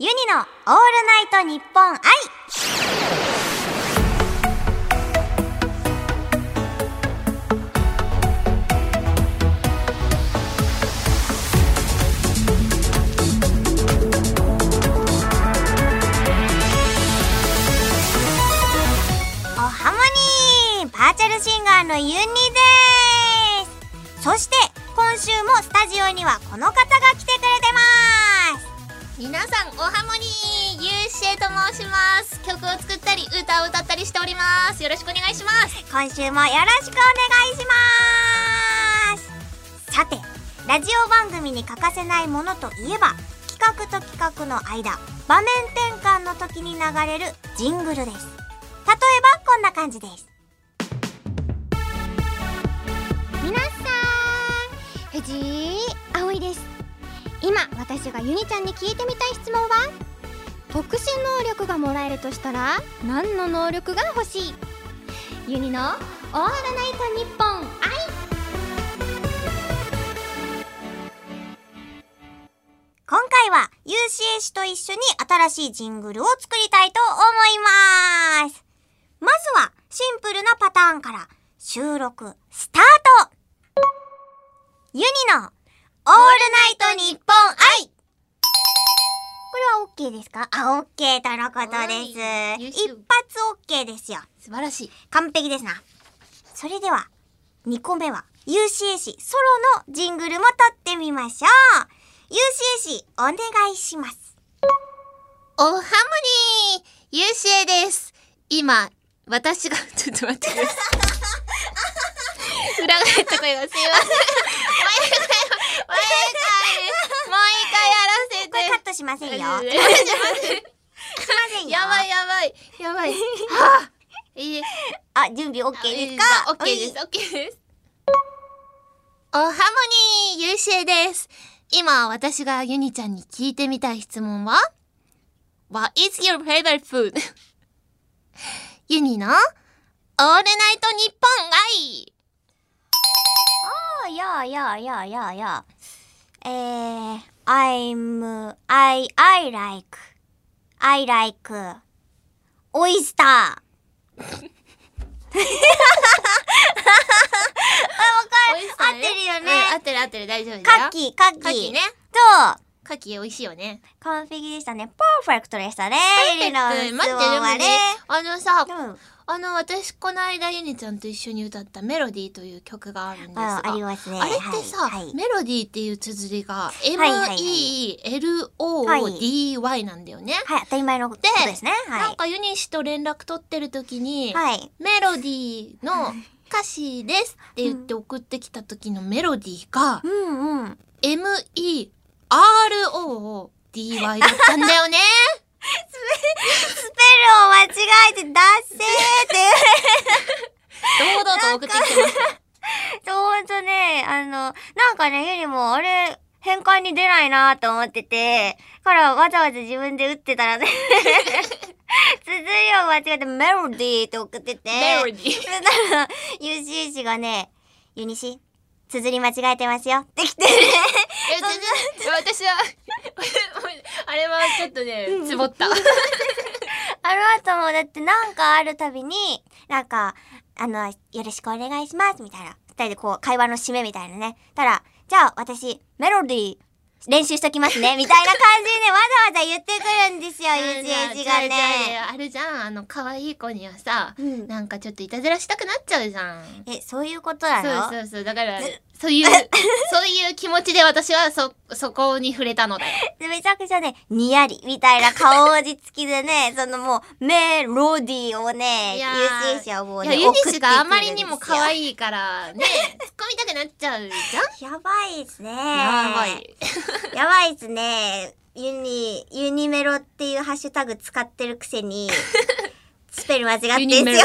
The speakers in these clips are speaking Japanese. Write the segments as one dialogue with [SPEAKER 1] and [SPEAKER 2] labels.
[SPEAKER 1] ユニのオールナイトニッポン愛おハモニーバーチャルシンガーのユニです。そして今週もスタジオにはこの方が来てくれてます。
[SPEAKER 2] 皆さんおはもにゆうしえと申します。曲を作ったり歌を歌ったりしております。よろしくお願いします。
[SPEAKER 1] 今週もよろしくお願いします。さてラジオ番組に欠かせないものといえば企画と企画の間場面転換の時に流れるジングルです。例えばこんな感じです。
[SPEAKER 3] 皆さん藤井葵です今私がユニちゃんに聞いてみたい質問は？特殊能力がもらえるとしたら何の能力が欲しい？ユニのオールナイトニッポン愛
[SPEAKER 1] 今回は UCA 氏と一緒に新しいジングルを作りたいと思います。まずはシンプルなパターンから収録スタート。ユニのオールナイトニッポン愛これは OK ですか？あ、OK とのことです。一発 OK ですよ。
[SPEAKER 2] 素晴らしい
[SPEAKER 1] 完璧ですな。それでは、2個目は UCA 氏ソロのジングルも撮ってみましょう。UCA 氏お願いします。
[SPEAKER 2] おはもにゆうしえです今私が ちょっと待ってください裏返った声がすいません もう一回やらせて
[SPEAKER 1] これカットしませんよ。しま
[SPEAKER 2] うん
[SPEAKER 1] せんよ。
[SPEAKER 2] やばいやばいやばいはあいい
[SPEAKER 1] あ、準備 OK ですか？
[SPEAKER 2] オッケーです、オッケーです。おはもにゆうしえです。今、私がユニちゃんに聞いてみたい質問は ?What is your favorite food? ユニのオールナイトニッポン愛
[SPEAKER 1] おややややや。えー、I'm, I, I like, I like, オイスター。あ、わかる。合ってるよ
[SPEAKER 2] うん合
[SPEAKER 1] ね。
[SPEAKER 2] ってる合ってる、大丈夫だよ。
[SPEAKER 1] カッキー、カッキー。
[SPEAKER 2] カキね。
[SPEAKER 1] そう。
[SPEAKER 2] カキ美味しいよね。
[SPEAKER 1] 完璧でしたね。パーフェクトでしたね。ゆりの
[SPEAKER 2] 待って、
[SPEAKER 1] 質
[SPEAKER 2] でもね、あのさ、
[SPEAKER 1] うん。
[SPEAKER 2] あの、私、この間ユニちゃんと一緒に歌ったメロディーという曲があるんですが、
[SPEAKER 1] あね。
[SPEAKER 2] あれってさ、
[SPEAKER 1] はいはい
[SPEAKER 2] メロディーっていう綴りが MELODY なんだよね。
[SPEAKER 1] はい、当たり前のことですね。はい。
[SPEAKER 2] なんかユニ氏と連絡取ってる時に、
[SPEAKER 1] はい。
[SPEAKER 2] メロディーの歌詞ですって言って送ってきた時のメロディーが、
[SPEAKER 1] うんうん。
[SPEAKER 2] MERODY だったんだよね。
[SPEAKER 1] スペルを間違えて、ダッセーって。
[SPEAKER 2] 堂々と送ってきてました。
[SPEAKER 1] ほんとね、あの、なんかね、ゆりも、あれ、変換に出ないなと思ってて、からわざわざ自分で打ってたらね、綴りを間違えてメロディーって送ってて、
[SPEAKER 2] メロディー
[SPEAKER 1] そしたら、ユシシがね、ユニシ、綴り間違えてますよって来てね、
[SPEAKER 2] 私は、あれはちょっとね、つぼった。
[SPEAKER 1] あの後もだってなんかあるたびに、なんか、あの、よろしくお願いします、みたいな。二人でこう、会話の締めみたいなね。たら、じゃあ私、メロディー、練習しときますね、みたいな感じでね、わざわざ言ってくるんですよ、ゆちえちがね。
[SPEAKER 2] あるじゃん、あの、可愛い子にはさ、
[SPEAKER 1] うん
[SPEAKER 2] なんかちょっといたずらしたくなっちゃうじゃん。
[SPEAKER 1] え、そういうことなの？
[SPEAKER 2] そうそうそう。だから、そういう、そういう気持ちで私はそ、そこに触れたのだよ。
[SPEAKER 1] でめちゃくちゃね、にやり、みたいな顔文字付きでね、そのもう、メロディーをね、ゆ
[SPEAKER 2] ー
[SPEAKER 1] ちえちはもうね、
[SPEAKER 2] ユニシがあまりにも可
[SPEAKER 1] い。
[SPEAKER 2] 愛いから、ね、突っ込みたくなっちゃうじゃん
[SPEAKER 1] やばいですね。
[SPEAKER 2] やばい。
[SPEAKER 1] やばいですね。ユニ、ユニメロっていうハッシュタグ使ってるくせに、スペル間違ってんすよ。や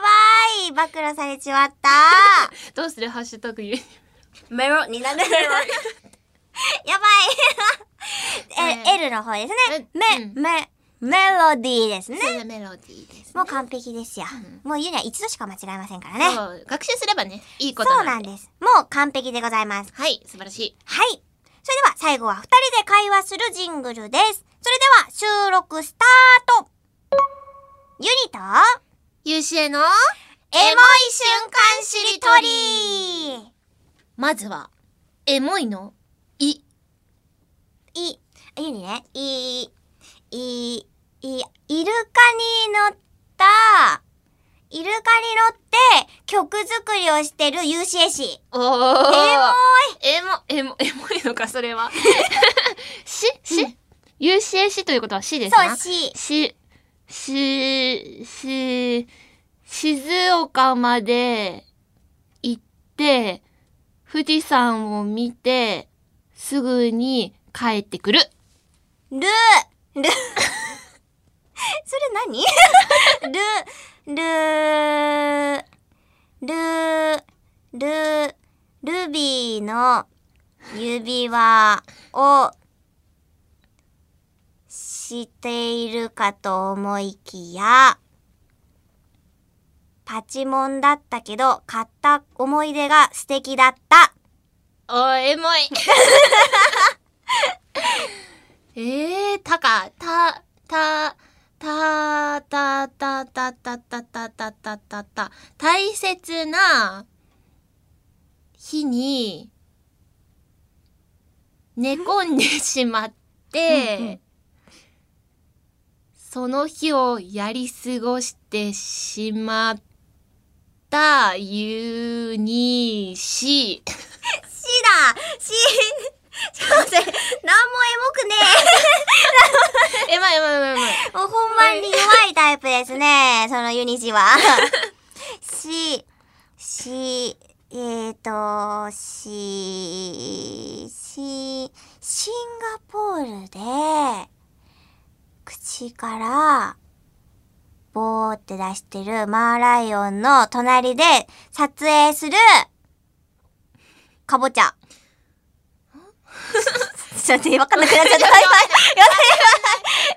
[SPEAKER 1] ばい。暴露されちまった。
[SPEAKER 2] どうする？ハッシュタグユニ
[SPEAKER 1] メロ。になる。やばい。え、
[SPEAKER 2] え
[SPEAKER 1] L の方ですね。
[SPEAKER 2] え
[SPEAKER 1] め、
[SPEAKER 2] うん。
[SPEAKER 1] め、メロディーですね。
[SPEAKER 2] メロディーです、ね。
[SPEAKER 1] もう完璧ですよ。もうユニは一度しか間違えませんからね。
[SPEAKER 2] そう学習すればね、いいこと
[SPEAKER 1] そう
[SPEAKER 2] なんで。
[SPEAKER 1] す。もう完璧でございます。
[SPEAKER 2] はい、素晴らしい。
[SPEAKER 1] はい。それでは最後は二人で会会話するジングルです。それでは収録スタートユニと？
[SPEAKER 2] ゆうしえの？
[SPEAKER 1] エモい瞬間しりとり
[SPEAKER 2] まずはエモいの？い
[SPEAKER 1] い、ユニね、い、い、い、イルカに乗った、イルカに乗って曲作りをしてる有志絵師。
[SPEAKER 2] おー。
[SPEAKER 1] エモ
[SPEAKER 2] エモエモエモいのかそれは。し し？有志絵師ということはしです
[SPEAKER 1] そう、
[SPEAKER 2] な
[SPEAKER 1] し、
[SPEAKER 2] ししし静岡まで行って富士山を見てすぐに帰ってくる。
[SPEAKER 1] る、る、それ何？る、る、る、る、ルビーの指輪をしているかと思いきや、パチモンだったけど、買った思い出が素敵だった。
[SPEAKER 2] おエモい な日に寝込んでしまってその日をやり過ごしてしまったゆにし。
[SPEAKER 1] しだ。し、ちょっと待って、なんもエモくねえ。
[SPEAKER 2] えまいえまいえまいえまい
[SPEAKER 1] もう本番に弱いタイプですね、そのユニシは。し、し、えーと、し、し、シンガポールで、口から、ボーって出してるマーライオンの隣で撮影する、かぼちゃ。ちょっとわかんなくなっちゃった。やばいやばい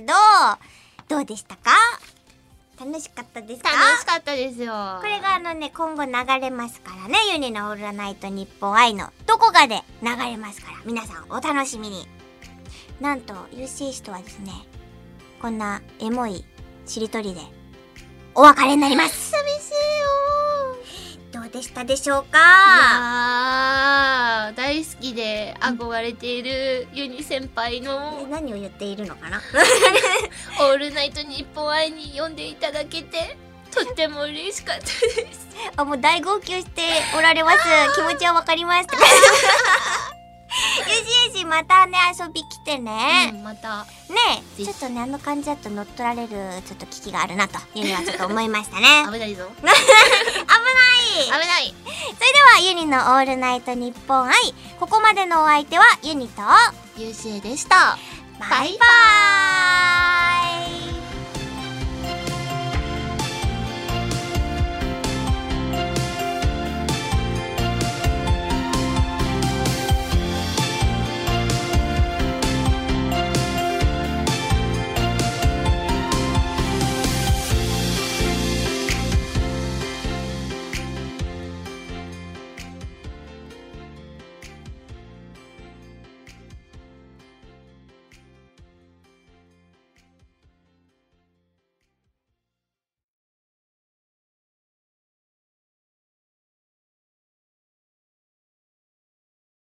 [SPEAKER 1] けど、どうでしたか？楽しかったですか？
[SPEAKER 2] 楽しかったですよ。
[SPEAKER 1] これがあのね、今後流れますからね、ユニのオールナイトニッポン愛のどこかで流れますから、皆さんお楽しみに。なんと、UC とはですね、こんなエモいしりとりで、お別れになります。
[SPEAKER 2] 寂しいよ
[SPEAKER 1] でしたでしょう
[SPEAKER 2] い
[SPEAKER 1] か
[SPEAKER 2] やー大好きで憧れているユニ先輩
[SPEAKER 1] え
[SPEAKER 2] の
[SPEAKER 1] 何を言っているのかな「
[SPEAKER 2] オールナイトニッポン愛」に読んでいただけてとっても嬉しかったです
[SPEAKER 1] あ、もう大号泣しておられます。気持ちはわかります。ゆしゆしまたね、遊び来てね。
[SPEAKER 2] うんまた。
[SPEAKER 1] ねちょっとね、あの感じだと乗っ取られる、ちょっと危機があるな、というのはちょっと思いましたね。
[SPEAKER 2] 危ないぞ。
[SPEAKER 1] 危ない。
[SPEAKER 2] 危ない。
[SPEAKER 1] それでは、ユニのオールナイトニッポン愛。ここまでのお相手は、ユニと、
[SPEAKER 2] ゆうしえでした。
[SPEAKER 1] バイバーイ